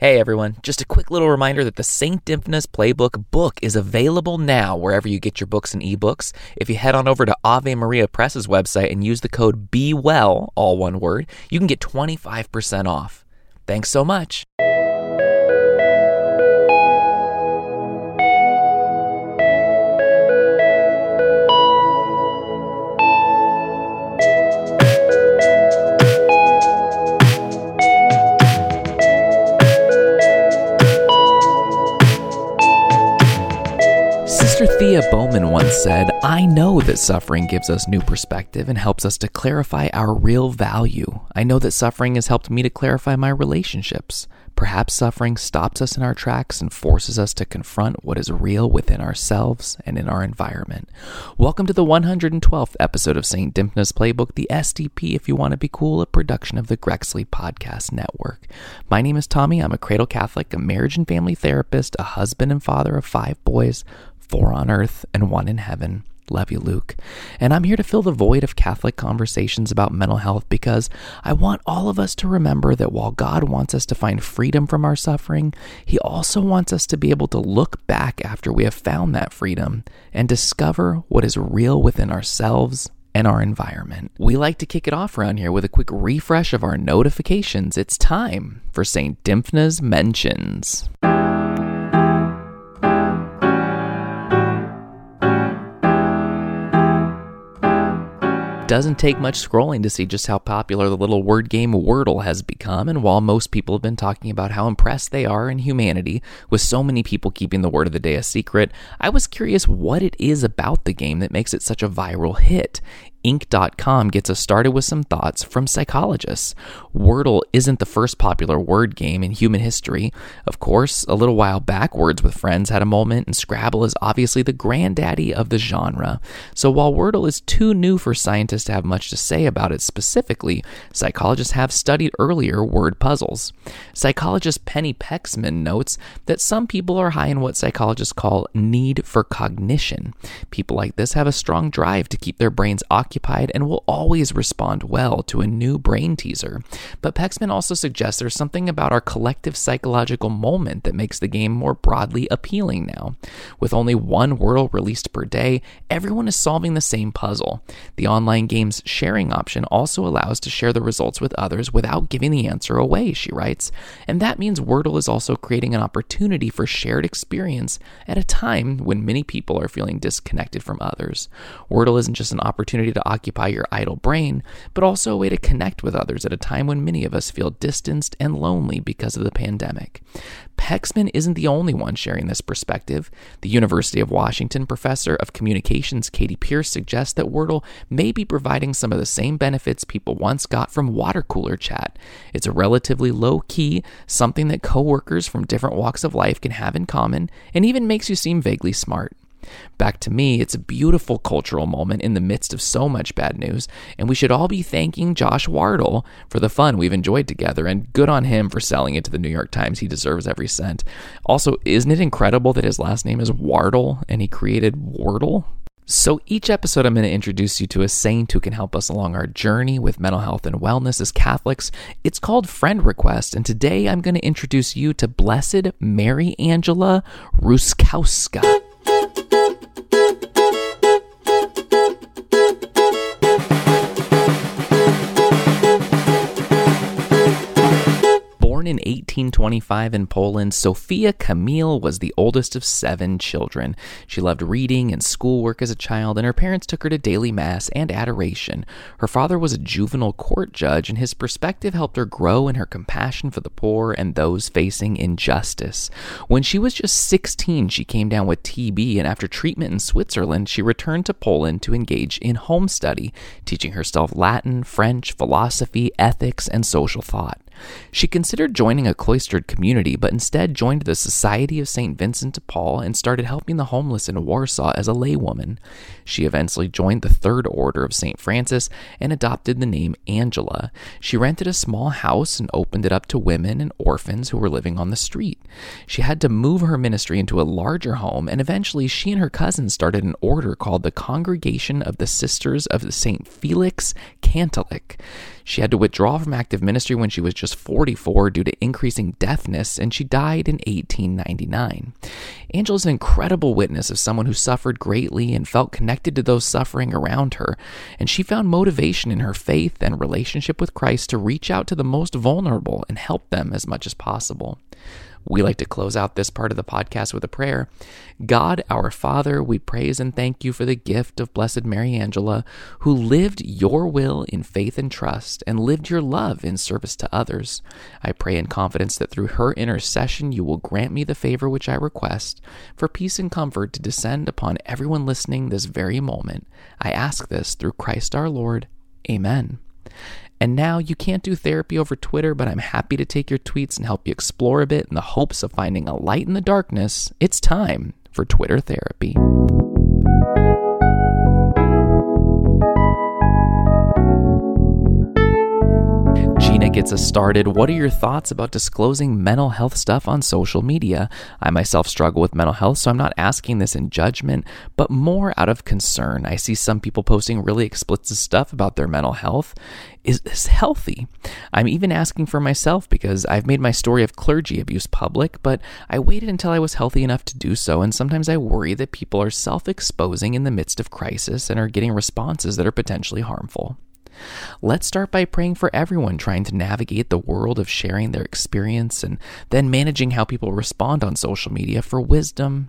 Hey everyone, just a quick little reminder that the St. Dymphna's Playbook book is available now wherever you get your books and ebooks. If you head on over to Ave Maria Press's website and use the code BEWELL, all one word, you can get 25% off. Thanks so much. Sister Thea Bowman once said, I know that suffering gives us new perspective and helps us to clarify our real value. I know that suffering has helped me to clarify my relationships. Perhaps suffering stops us in our tracks and forces us to confront what is real within ourselves and in our environment. Welcome to the 112th episode of St. Dymphna's Playbook, the SDP, if you want to be cool, a production of the Grexley Podcast Network. My name is Tommy. I'm a cradle Catholic, a marriage and family therapist, a husband and father of five boys four on earth and one in heaven. Love you, Luke. And I'm here to fill the void of Catholic conversations about mental health because I want all of us to remember that while God wants us to find freedom from our suffering, He also wants us to be able to look back after we have found that freedom and discover what is real within ourselves and our environment. We like to kick it off around here with a quick refresh of our notifications. It's time for St. Dymphna's Mentions. Doesn't take much scrolling to see just how popular the little word game Wordle has become. And while most people have been talking about how impressed they are in humanity, with so many people keeping the word of the day a secret, I was curious what it is about the game that makes it such a viral hit. Inc.com gets us started with some thoughts from psychologists. Wordle isn't the first popular word game in human history. Of course, a little while back, Words with Friends had a moment, and Scrabble is obviously the granddaddy of the genre. So while Wordle is too new for scientists to have much to say about it specifically, psychologists have studied earlier word puzzles. Psychologist Penny Pexman notes that some people are high in what psychologists call need for cognition. People like this have a strong drive to keep their brains occupied occupied and will always respond well to a new brain teaser. But Pexman also suggests there's something about our collective psychological moment that makes the game more broadly appealing now. With only one Wordle released per day, everyone is solving the same puzzle. The online game's sharing option also allows to share the results with others without giving the answer away, she writes. And that means Wordle is also creating an opportunity for shared experience at a time when many people are feeling disconnected from others. Wordle isn't just an opportunity to to occupy your idle brain, but also a way to connect with others at a time when many of us feel distanced and lonely because of the pandemic. Pexman isn't the only one sharing this perspective. The University of Washington professor of communications, Katy Pearce, suggests that Wordle may be providing some of the same benefits people once got from water cooler chat. It's a relatively low key, something that coworkers from different walks of life can have in common, and even makes you seem vaguely smart. Back to me, it's a beautiful cultural moment in the midst of so much bad news, and we should all be thanking Josh Wardle for the fun we've enjoyed together, and good on him for selling it to the New York Times. He deserves every cent. Also, isn't it incredible that his last name is Wardle and he created Wordle? So, each episode, I'm going to introduce you to a saint who can help us along our journey with mental health and wellness as Catholics. It's called Friend Request, and today I'm going to introduce you to Blessed Mary Angela Truszkowska. In 1825 in Poland, Sophia Camille was the oldest of seven children. She loved reading and schoolwork as a child, and her parents took her to daily mass and adoration. Her father was a juvenile court judge, and his perspective helped her grow in her compassion for the poor and those facing injustice. When she was just 16, she came down with TB, and after treatment in Switzerland, she returned to Poland to engage in home study, teaching herself Latin, French, philosophy, ethics, and social thought. She considered joining a cloistered community, but instead joined the Society of St. Vincent de Paul and started helping the homeless in Warsaw as a laywoman. She eventually joined the Third Order of St. Francis and adopted the name Angela. She rented a small house and opened it up to women and orphans who were living on the street. She had to move her ministry into a larger home, and eventually she and her cousin started an order called the Congregation of the Sisters of St. Felix Cantalice. She had to withdraw from active ministry when she was just 44 due to increasing deafness, and she died in 1899. Angela is an incredible witness of someone who suffered greatly and felt connected to those suffering around her, and she found motivation in her faith and relationship with Christ to reach out to the most vulnerable and help them as much as possible. We like to close out this part of the podcast with a prayer. God, our Father, we praise and thank you for the gift of Blessed Mary Angela, who lived your will in faith and trust and lived your love in service to others. I pray in confidence that through her intercession you will grant me the favor which I request, for peace and comfort to descend upon everyone listening this very moment. I ask this through Christ our Lord. Amen. And now you can't do therapy over Twitter, but I'm happy to take your tweets and help you explore a bit in the hopes of finding a light in the darkness. It's time for Twitter therapy. Gina gets us started, what are your thoughts about disclosing mental health stuff on social media? I myself struggle with mental health, so I'm not asking this in judgment, but more out of concern. I see some people posting really explicit stuff about their mental health. Is this healthy? I'm even asking for myself because I've made my story of clergy abuse public, but I waited until I was healthy enough to do so, and sometimes I worry that people are self exposing in the midst of crisis and are getting responses that are potentially harmful. Let's start by praying for everyone trying to navigate the world of sharing their experience and then managing how people respond on social media for wisdom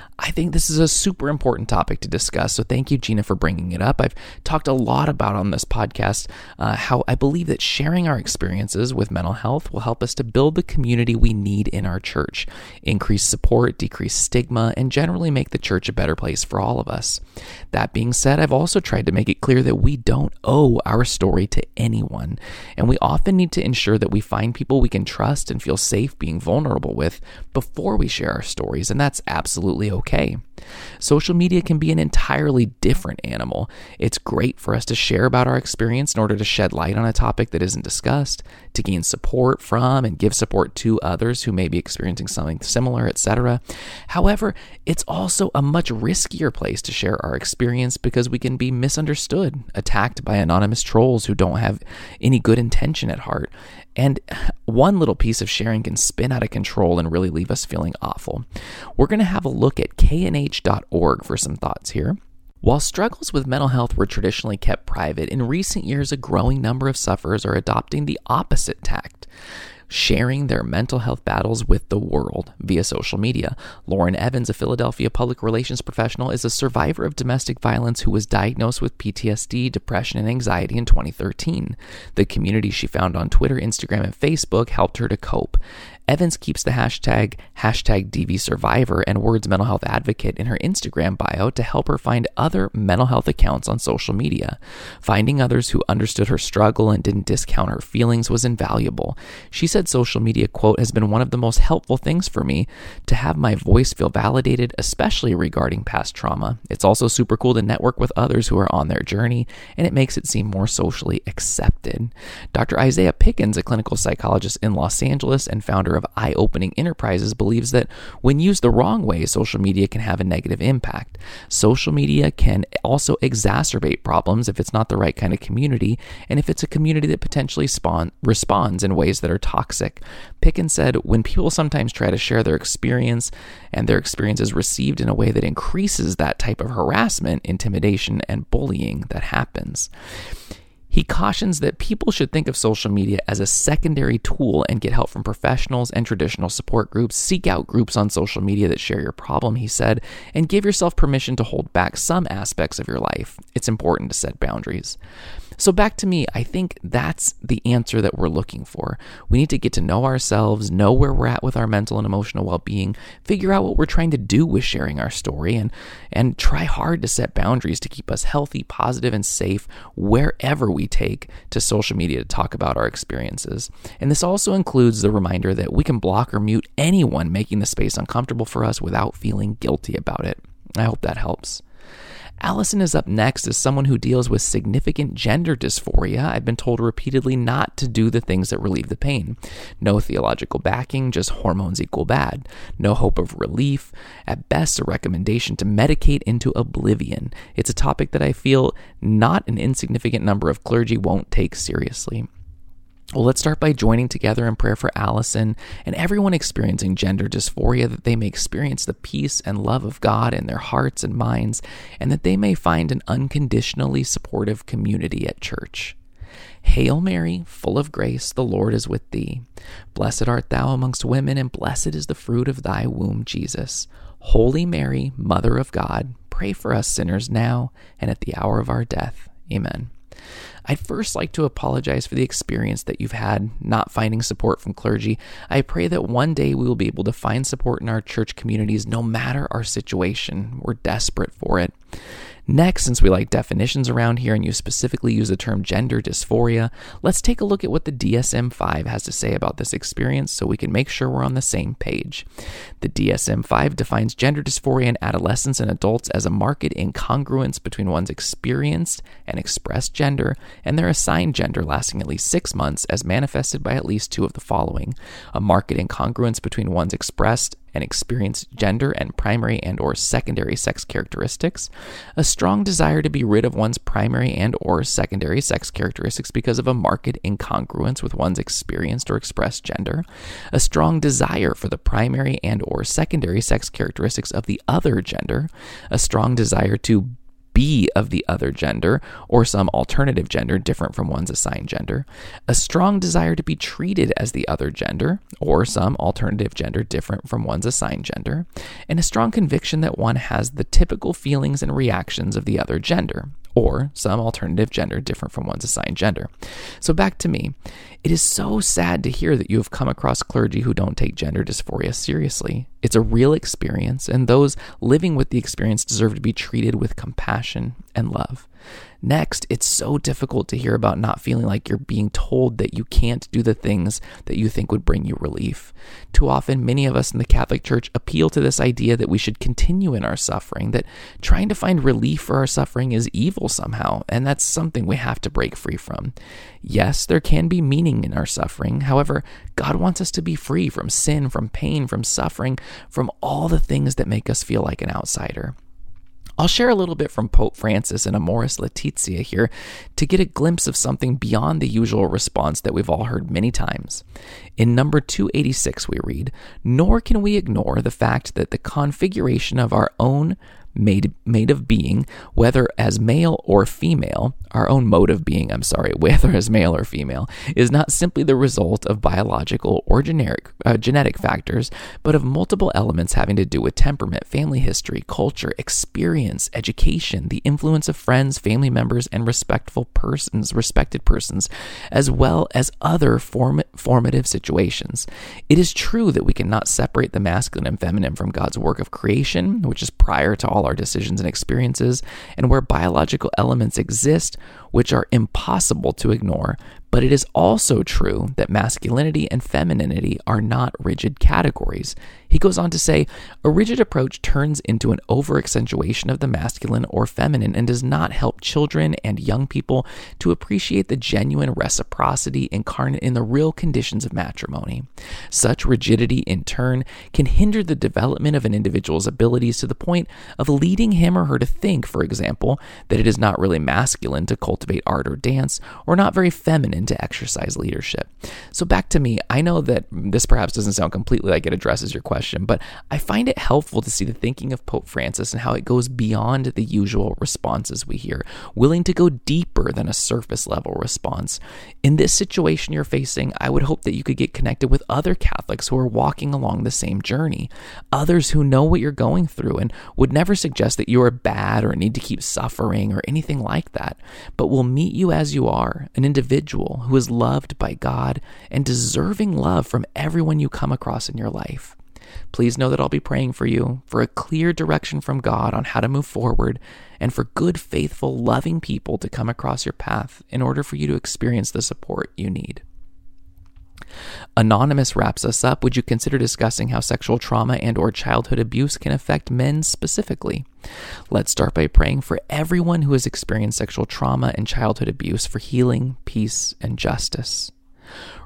I think this is a super important topic to discuss. So thank you, Gina, for bringing it up. I've talked a lot about on this podcast uh, how I believe that sharing our experiences with mental health will help us to build the community we need in our church, increase support, decrease stigma, and generally make the church a better place for all of us. That being said, I've also tried to make it clear that we don't owe our story to anyone, and we often need to ensure that we find people we can trust and feel safe being vulnerable with before we share our stories, and that's absolutely okay okay. Social media can be an entirely different animal. It's great for us to share about our experience in order to shed light on a topic that isn't discussed, to gain support from and give support to others who may be experiencing something similar, etc. However, it's also a much riskier place to share our experience because we can be misunderstood, attacked by anonymous trolls who don't have any good intention at heart, and one little piece of sharing can spin out of control and really leave us feeling awful. We're going to have a look at knh.org for some thoughts here. While struggles with mental health were traditionally kept private, in recent years a growing number of sufferers are adopting the opposite tact sharing their mental health battles with the world via social media. Lauren Evans, a Philadelphia public relations professional, is a survivor of domestic violence who was diagnosed with PTSD, depression, and anxiety in 2013. The community she found on Twitter, Instagram, and Facebook helped her to cope. Evans keeps the hashtag hashtag DVSurvivor and Words Mental Health Advocate in her Instagram bio to help her find other mental health accounts on social media. Finding others who understood her struggle and didn't discount her feelings was invaluable. She said social media quote has been one of the most helpful things for me to have my voice feel validated, especially regarding past trauma. It's also super cool to network with others who are on their journey, and it makes it seem more socially accepted. Dr. Isaiah Pickens, a clinical psychologist in Los Angeles and founder of iOpening Enterprises believes that when used the wrong way, social media can have a negative impact. Social media can also exacerbate problems if it's not the right kind of community and if it's a community that potentially spawn, responds in ways that are toxic. Pickens said, when people sometimes try to share their experience and their experience is received in a way that increases that type of harassment, intimidation, and bullying that happens. He cautions that people should think of social media as a secondary tool and get help from professionals and traditional support groups. Seek out groups on social media that share your problem, he said, and give yourself permission to hold back some aspects of your life. It's important to set boundaries. So, back to me, I think that's the answer that we're looking for. We need to get to know ourselves, know where we're at with our mental and emotional well being, figure out what we're trying to do with sharing our story, and, and try hard to set boundaries to keep us healthy, positive, and safe wherever we take to social media to talk about our experiences. And this also includes the reminder that we can block or mute anyone making the space uncomfortable for us without feeling guilty about it. I hope that helps. Allison is up next as someone who deals with significant gender dysphoria. I've been told repeatedly not to do the things that relieve the pain. No theological backing, just hormones equal bad. No hope of relief. At best, a recommendation to medicate into oblivion. It's a topic that I feel not an insignificant number of clergy won't take seriously. Well, let's start by joining together in prayer for Allison and everyone experiencing gender dysphoria that they may experience the peace and love of God in their hearts and minds, and that they may find an unconditionally supportive community at church. Hail Mary, full of grace, the Lord is with thee. Blessed art thou amongst women, and blessed is the fruit of thy womb, Jesus. Holy Mary, Mother of God, pray for us sinners now and at the hour of our death. Amen. I'd first like to apologize for the experience that you've had not finding support from clergy. I pray that one day we will be able to find support in our church communities no matter our situation. We're desperate for it. Next, since we like definitions around here and you specifically use the term gender dysphoria, let's take a look at what the DSM 5 has to say about this experience so we can make sure we're on the same page. The DSM 5 defines gender dysphoria in adolescents and adults as a marked incongruence between one's experienced and expressed gender and their assigned gender lasting at least six months, as manifested by at least two of the following a marked incongruence between one's expressed and experience gender and primary and or secondary sex characteristics a strong desire to be rid of one's primary and or secondary sex characteristics because of a marked incongruence with one's experienced or expressed gender a strong desire for the primary and or secondary sex characteristics of the other gender a strong desire to be of the other gender or some alternative gender different from one's assigned gender, a strong desire to be treated as the other gender or some alternative gender different from one's assigned gender, and a strong conviction that one has the typical feelings and reactions of the other gender or some alternative gender different from one's assigned gender. So back to me. It is so sad to hear that you have come across clergy who don't take gender dysphoria seriously. It's a real experience, and those living with the experience deserve to be treated with compassion and love. Next, it's so difficult to hear about not feeling like you're being told that you can't do the things that you think would bring you relief. Too often, many of us in the Catholic Church appeal to this idea that we should continue in our suffering, that trying to find relief for our suffering is evil somehow, and that's something we have to break free from. Yes, there can be meaning in our suffering. However, God wants us to be free from sin, from pain, from suffering, from all the things that make us feel like an outsider. I'll share a little bit from Pope Francis and Amoris Laetitia here to get a glimpse of something beyond the usual response that we've all heard many times. In number 286, we read, Nor can we ignore the fact that the configuration of our own made made of being, whether as male or female, our own mode of being, I'm sorry, whether as male or female, is not simply the result of biological or generic uh, genetic factors, but of multiple elements having to do with temperament, family history, culture, experience, education, the influence of friends, family members, and respectful persons, respected persons, as well as other form- formative situations. It is true that we cannot separate the masculine and feminine from God's work of creation, which is prior to all all our decisions and experiences, and where biological elements exist which are impossible to ignore but it is also true that masculinity and femininity are not rigid categories. He goes on to say a rigid approach turns into an over accentuation of the masculine or feminine and does not help children and young people to appreciate the genuine reciprocity incarnate in the real conditions of matrimony. Such rigidity, in turn, can hinder the development of an individual's abilities to the point of leading him or her to think, for example, that it is not really masculine to cultivate art or dance, or not very feminine to exercise leadership. So, back to me, I know that this perhaps doesn't sound completely like it addresses your question, but I find it helpful to see the thinking of Pope Francis and how it goes beyond the usual responses we hear, willing to go deeper than a surface level response. In this situation you're facing, I would hope that you could get connected with other Catholics who are walking along the same journey, others who know what you're going through and would never suggest that you are bad or need to keep suffering or anything like that, but will meet you as you are, an individual who is loved by God and deserving love from everyone you come across in your life. Please know that I'll be praying for you for a clear direction from God on how to move forward and for good, faithful, loving people to come across your path in order for you to experience the support you need. Anonymous wraps us up. Would you consider discussing how sexual trauma and or childhood abuse can affect men specifically? Let's start by praying for everyone who has experienced sexual trauma and childhood abuse for healing, peace, and justice.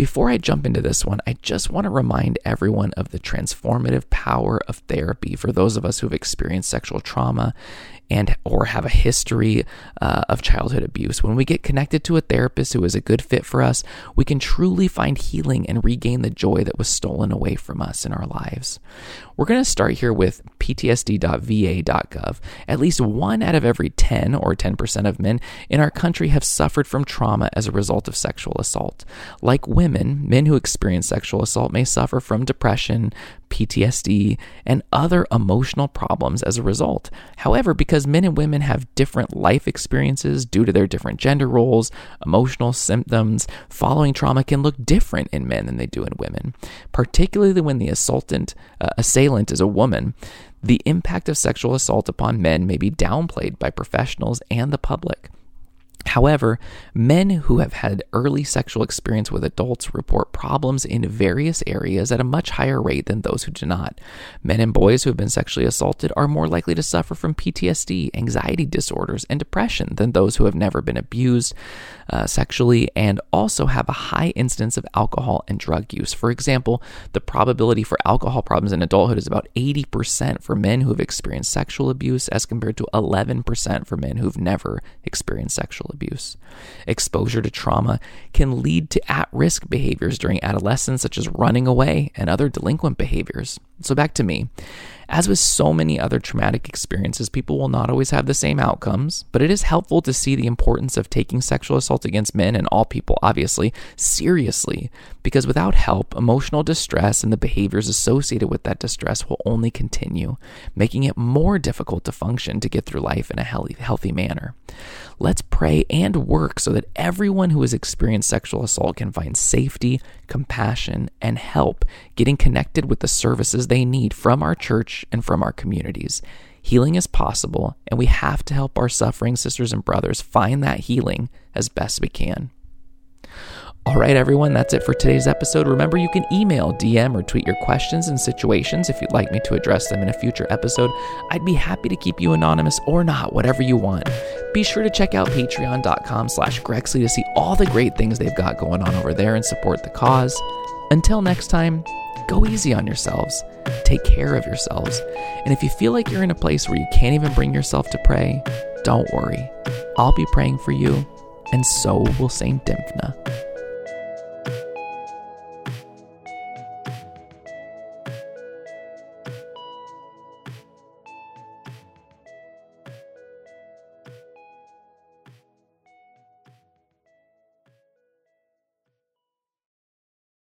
Before I jump into this one, I just want to remind everyone of the transformative power of therapy for those of us who have experienced sexual trauma and or have a history uh, of childhood abuse. When we get connected to a therapist who is a good fit for us, we can truly find healing and regain the joy that was stolen away from us in our lives. We're going to start here with ptsd.va.gov. At least one out of every 10 or 10% of men in our country have suffered from trauma as a result of sexual assault. Like women, men who experience sexual assault may suffer from depression, PTSD, and other emotional problems as a result. However, because men and women have different life experiences due to their different gender roles, emotional symptoms following trauma can look different in men than they do in women, particularly when the assaultant, uh, assailant is a woman. The impact of sexual assault upon men may be downplayed by professionals and the public. However, men who have had early sexual experience with adults report problems in various areas at a much higher rate than those who do not. Men and boys who have been sexually assaulted are more likely to suffer from PTSD, anxiety disorders, and depression than those who have never been abused uh, sexually and also have a high incidence of alcohol and drug use. For example, the probability for alcohol problems in adulthood is about 80% for men who have experienced sexual abuse as compared to 11% for men who've never experienced sexual abuse. Exposure to trauma can lead to at risk behaviors during adolescence, such as running away and other delinquent behaviors. So, back to me. As with so many other traumatic experiences, people will not always have the same outcomes, but it is helpful to see the importance of taking sexual assault against men and all people, obviously, seriously, because without help, emotional distress and the behaviors associated with that distress will only continue, making it more difficult to function to get through life in a healthy, manner. Let's pray and work so that everyone who has experienced sexual assault can find safety, compassion, and help getting connected with the services they need from our church and from our communities. Healing is possible, and we have to help our suffering sisters and brothers find that healing as best we can. All right, everyone, that's it for today's episode. Remember, you can email, DM, or tweet your questions and situations if you'd like me to address them in a future episode. I'd be happy to keep you anonymous or not, whatever you want. Be sure to check out patreon.com slash Grexley to see all the great things they've got going on over there and support the cause. Until next time, go easy on yourselves. Take care of yourselves. And if you feel like you're in a place where you can't even bring yourself to pray, don't worry. I'll be praying for you, and so will St. Dymphna.